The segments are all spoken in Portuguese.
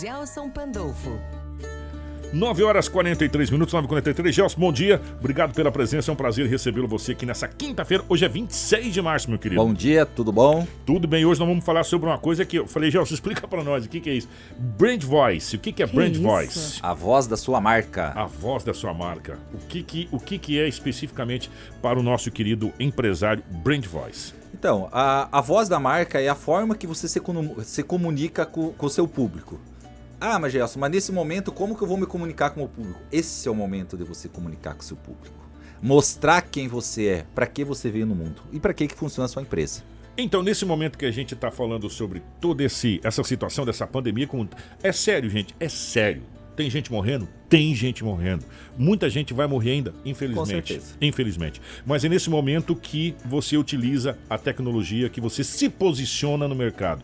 Gelson Pandolfo. 9 horas 43 minutos, 9 43 Gelson, bom dia. Obrigado pela presença. É um prazer recebê-lo você aqui nessa quinta-feira. Hoje é 26 de março, meu querido. Bom dia, tudo bom? Tudo bem. Hoje nós vamos falar sobre uma coisa que eu falei, Gelson, explica para nós o que, que, é isso. Brand Voice. O que, que é que Brand isso? Voice? A voz da sua marca. A voz da sua marca. O que, que, o que, que é especificamente para o nosso querido empresário Brand Voice? Então, a, a voz da marca é a forma que você se, se comunica com o seu público. Ah, mas Gelson, mas nesse momento, como que eu vou me comunicar com o público? Esse é o momento de você comunicar com o seu público. Mostrar quem você é, para que você veio no mundo e para que, que funciona a sua empresa. Então, nesse momento que a gente está falando sobre toda esse, essa situação dessa pandemia, com... é sério, gente, é sério. Tem gente morrendo? Tem gente morrendo. Muita gente vai morrer ainda, infelizmente. certeza. Infelizmente. Mas é nesse momento que você utiliza a tecnologia, que você se posiciona no mercado.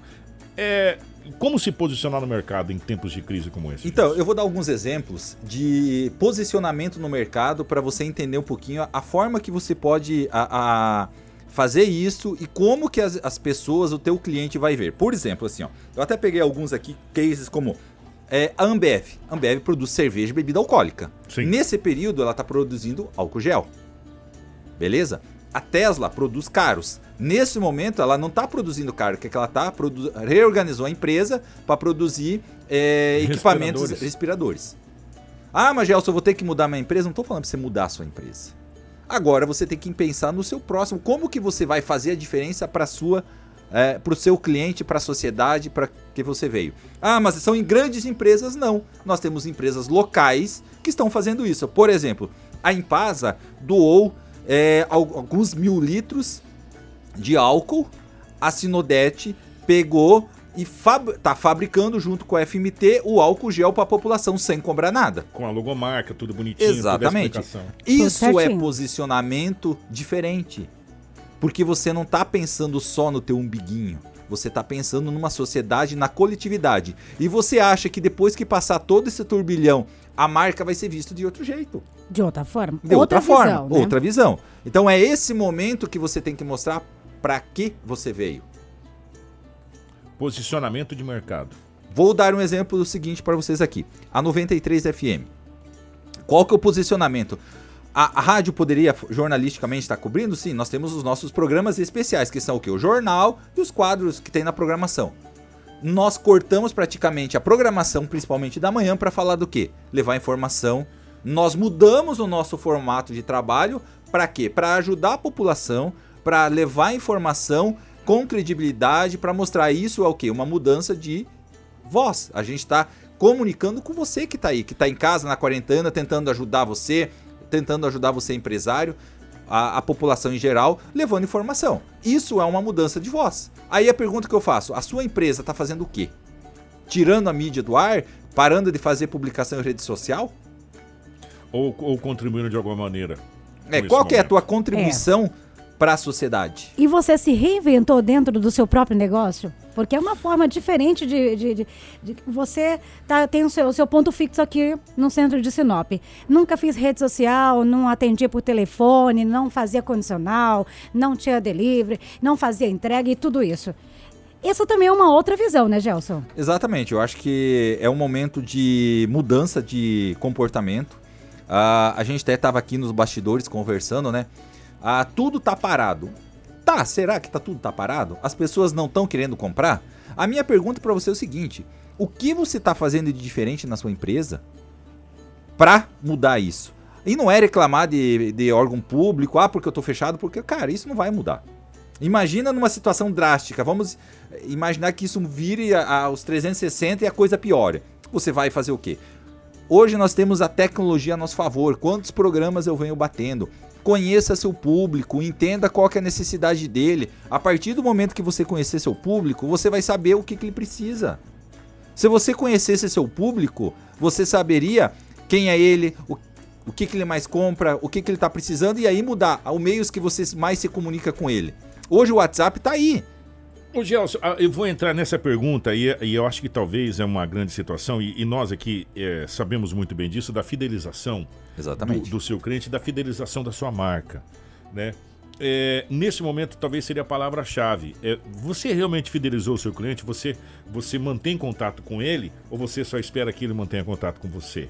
É, como se posicionar no mercado em tempos de crise como esse? Então, eu vou dar alguns exemplos de posicionamento no mercado para você entender um pouquinho a, a forma que você pode a, a fazer isso e como que as, as pessoas, o teu cliente vai ver. Por exemplo, assim, ó, eu até peguei alguns aqui cases como é, a Ambev. A Ambev produz cerveja e bebida alcoólica. Sim. Nesse período, ela está produzindo álcool gel. Beleza? A Tesla produz carros. Nesse momento, ela não está produzindo carro, o que, que ela está? Reorganizou a empresa para produzir é, equipamentos Respiradores. respiradores. Ah, mas Gelson, eu vou ter que mudar minha empresa? Não estou falando para você mudar a sua empresa. Agora você tem que pensar no seu próximo. Como que você vai fazer a diferença para sua é, para o seu cliente, para a sociedade, para que você veio. Ah, mas são em grandes empresas? Não. Nós temos empresas locais que estão fazendo isso. Por exemplo, a Impasa doou é, al- alguns mil litros de álcool. A Sinodete pegou e está fabricando junto com a FMT o álcool gel para a população sem cobrar nada. Com a logomarca, tudo bonitinho, Exatamente. Isso é posicionamento diferente. Porque você não tá pensando só no teu umbiguinho. Você tá pensando numa sociedade, na coletividade. E você acha que depois que passar todo esse turbilhão, a marca vai ser vista de outro jeito. De outra forma. De outra, visão, forma, né? outra visão. Então é esse momento que você tem que mostrar para que você veio. Posicionamento de mercado. Vou dar um exemplo do seguinte para vocês aqui. A 93 FM. Qual que é o posicionamento? A, a rádio poderia jornalisticamente estar cobrindo? Sim, nós temos os nossos programas especiais, que são o que? O jornal e os quadros que tem na programação. Nós cortamos praticamente a programação, principalmente da manhã, para falar do quê? Levar informação. Nós mudamos o nosso formato de trabalho para quê? Para ajudar a população, para levar informação com credibilidade, para mostrar isso é o quê? Uma mudança de voz. A gente está comunicando com você que está aí, que está em casa na quarentena, tentando ajudar você, tentando ajudar você empresário, a, a população em geral, levando informação. Isso é uma mudança de voz. Aí a pergunta que eu faço: a sua empresa está fazendo o quê? Tirando a mídia do ar, parando de fazer publicação em rede social? Ou, ou contribuindo de alguma maneira. É, qual é a tua contribuição para a sociedade? E você se reinventou dentro do seu próprio negócio? Porque é uma forma diferente de. de- de- de- você tá, tem o seu, o seu ponto fixo aqui no centro de Sinop. Nunca fiz rede social, não atendia por telefone, não fazia condicional, não tinha delivery, não fazia entrega e tudo isso. Isso também é uma outra visão, né, Gelson? Exatamente, eu acho que é um momento de mudança de comportamento. Ah, a gente até estava aqui nos bastidores conversando, né? Ah, tudo tá parado. Tá, será que tá tudo tá parado? As pessoas não estão querendo comprar? A minha pergunta para você é o seguinte: o que você tá fazendo de diferente na sua empresa para mudar isso? E não é reclamar de, de órgão público, ah, porque eu tô fechado, porque, cara, isso não vai mudar. Imagina numa situação drástica, vamos imaginar que isso vire aos 360 e a coisa piora. Você vai fazer o quê? Hoje nós temos a tecnologia a nosso favor. Quantos programas eu venho batendo? Conheça seu público, entenda qual é a necessidade dele. A partir do momento que você conhecer seu público, você vai saber o que, que ele precisa. Se você conhecesse seu público, você saberia quem é ele, o, o que, que ele mais compra, o que, que ele está precisando e aí mudar os meios que você mais se comunica com ele. Hoje o WhatsApp tá aí. Ô, Gelson, ah, eu vou entrar nessa pergunta e, e eu acho que talvez é uma grande situação, e, e nós aqui é, sabemos muito bem disso, da fidelização do, do seu cliente, da fidelização da sua marca, né? é, nesse momento talvez seria a palavra-chave. É, você realmente fidelizou o seu cliente? Você, você mantém contato com ele? Ou você só espera que ele mantenha contato com você?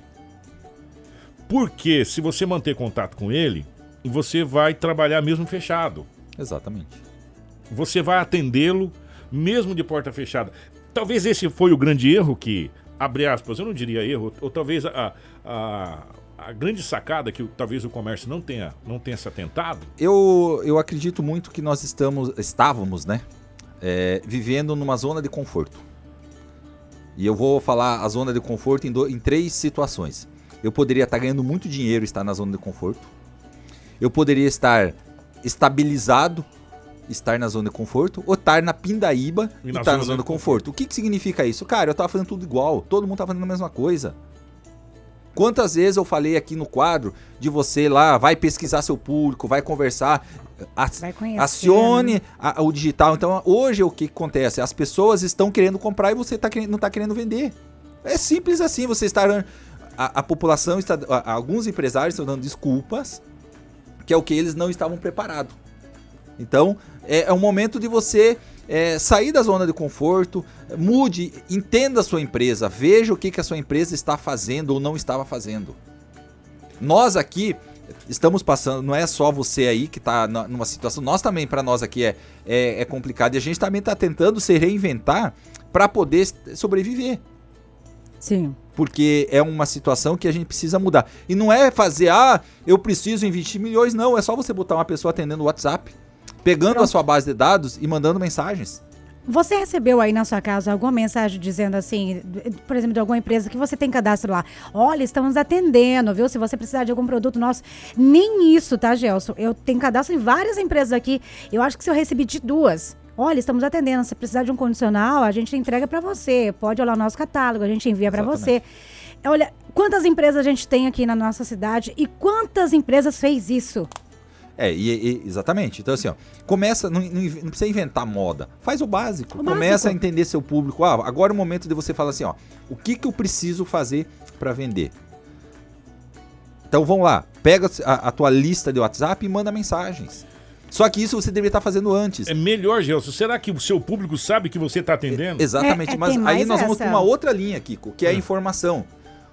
Porque se você manter contato com ele, você vai trabalhar mesmo fechado. Exatamente. Você vai atendê-lo mesmo de porta fechada. Talvez esse foi o grande erro que, abre aspas, eu não diria erro, ou talvez a, a, a grande sacada que talvez o comércio não tenha, não tenha se atentado? Eu, eu acredito muito que nós estamos, estávamos, né, é, vivendo numa zona de conforto. E eu vou falar a zona de conforto em, do, em três situações. Eu poderia estar ganhando muito dinheiro e estar na zona de conforto. Eu poderia estar estabilizado, estar na zona de conforto, ou estar na pindaíba e, e estar na zona de conforto. O que, que significa isso? Cara, eu estava fazendo tudo igual, todo mundo estava fazendo a mesma coisa. Quantas vezes eu falei aqui no quadro de você lá, vai pesquisar seu público, vai conversar, vai acione a, o digital. Então, hoje o que acontece? As pessoas estão querendo comprar e você tá querendo, não está querendo vender. É simples assim, você está. A, a população está. A, alguns empresários estão dando desculpas, que é o que eles não estavam preparados. Então, é, é um momento de você é, sair da zona de conforto, mude, entenda a sua empresa, veja o que, que a sua empresa está fazendo ou não estava fazendo. Nós aqui estamos passando, não é só você aí que está numa situação, nós também, para nós aqui é, é, é, complicado e a gente também está tentando se reinventar para poder sobreviver. Sim. Porque é uma situação que a gente precisa mudar. E não é fazer, ah, eu preciso investir milhões, não. É só você botar uma pessoa atendendo o WhatsApp pegando Pronto. a sua base de dados e mandando mensagens. Você recebeu aí na sua casa alguma mensagem dizendo assim, por exemplo, de alguma empresa que você tem cadastro lá? Olha, estamos atendendo, viu? Se você precisar de algum produto nosso. Nem isso, tá, Gelson? Eu tenho cadastro em várias empresas aqui. Eu acho que se eu recebi de duas. Olha, estamos atendendo. Se precisar de um condicional, a gente entrega para você. Pode olhar o nosso catálogo, a gente envia para você. Olha, quantas empresas a gente tem aqui na nossa cidade e quantas empresas fez isso? É, e, e, exatamente. Então, assim, ó, começa, não, não, não, precisa inventar moda. Faz o básico. O começa básico. a entender seu público. Ah, agora é o momento de você falar assim, ó, o que, que eu preciso fazer para vender? Então vamos lá, pega a, a, tua lista de WhatsApp e manda mensagens. Só que isso você deveria estar fazendo antes. É melhor, Gelson. Será que o seu público sabe que você está atendendo? É, exatamente, é, é, mas aí nós essa. vamos para uma outra linha, Kiko, que é a hum. informação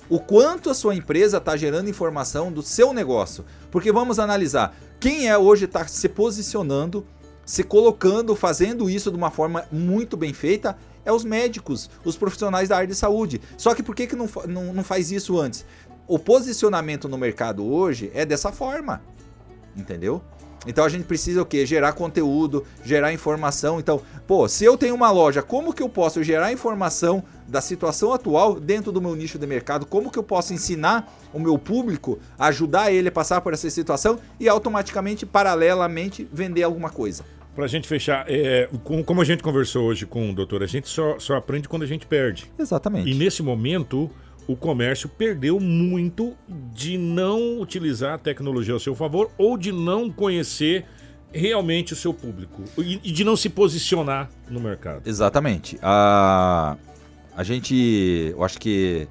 o quanto a sua empresa está gerando informação do seu negócio. Porque vamos analisar quem é hoje está se posicionando, se colocando, fazendo isso de uma forma muito bem feita. É os médicos, os profissionais da área de saúde. Só que por que, que não, não, não faz isso antes? O posicionamento no mercado hoje é dessa forma. Entendeu? Então a gente precisa o quê? Gerar conteúdo, gerar informação. Então, pô, se eu tenho uma loja, como que eu posso gerar informação da situação atual dentro do meu nicho de mercado? Como que eu posso ensinar o meu público, ajudar ele a passar por essa situação e automaticamente, paralelamente, vender alguma coisa? Para a gente fechar, é, como a gente conversou hoje com o doutor, a gente só, só aprende quando a gente perde. Exatamente. E nesse momento, o comércio perdeu muito de não utilizar a tecnologia ao seu favor ou de não conhecer realmente o seu público e, de não se posicionar no mercado. Exatamente. A, a gente, eu acho que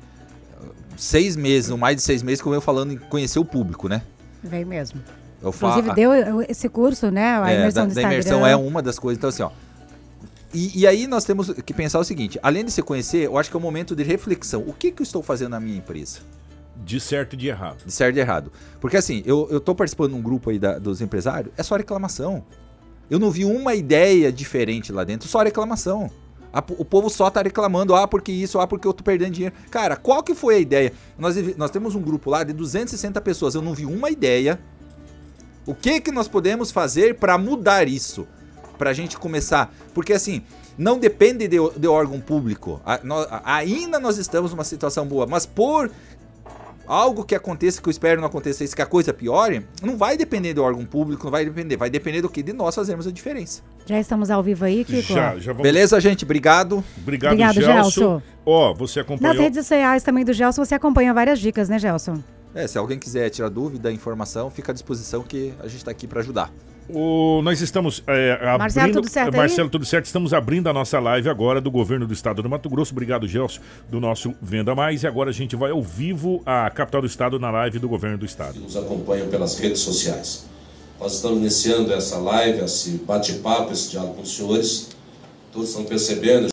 seis meses, ou mais de seis meses, que eu venho falando em conhecer o público, né? Veio mesmo. Eu Inclusive, deu esse curso, né? A é, imersão da, da imersão é uma das coisas. Então, assim, ó, e, e, aí nós temos que pensar o seguinte: além de se conhecer, eu acho que é um momento de reflexão. O que, que eu estou fazendo na minha empresa? De certo e de errado. De certo e de errado. Porque assim, eu, eu tô participando de um grupo aí da, dos empresários, é só reclamação. Eu não vi uma ideia diferente lá dentro, só reclamação. A, o povo só tá reclamando, ah, porque isso, ah, porque eu tô perdendo dinheiro. Cara, qual que foi a ideia? Nós, nós temos um grupo lá de 260 pessoas, eu não vi uma ideia. O que que nós podemos fazer para mudar isso? Pra gente começar. Porque assim, não depende de, de órgão público. A, nós, a, ainda nós estamos numa situação boa, mas por algo que aconteça, que eu espero não aconteça isso, que a coisa piore, não vai depender do órgão público, não vai depender, vai depender do que de nós fazermos a diferença. Já estamos ao vivo aí, Kiko? Já, já vamos... Beleza, gente? Obrigado. Obrigado, Obrigado Gelson. Gelson. Ó, oh, você acompanhou... Nas redes sociais também do Gelson, você acompanha várias dicas, né, Gelson? É, se alguém quiser tirar dúvida, informação, fica à disposição que a gente está aqui para ajudar. O, nós estamos é, abrindo. Marcelo, tudo certo? Marcelo, tudo certo. Estamos abrindo a nossa live agora do governo do estado do Mato Grosso. Obrigado, Gelson, do nosso Venda Mais. E agora a gente vai ao vivo à capital do estado na live do governo do estado. Nos acompanham pelas redes sociais. Nós estamos iniciando essa live, esse bate-papo, esse diálogo com os senhores. Todos estão percebendo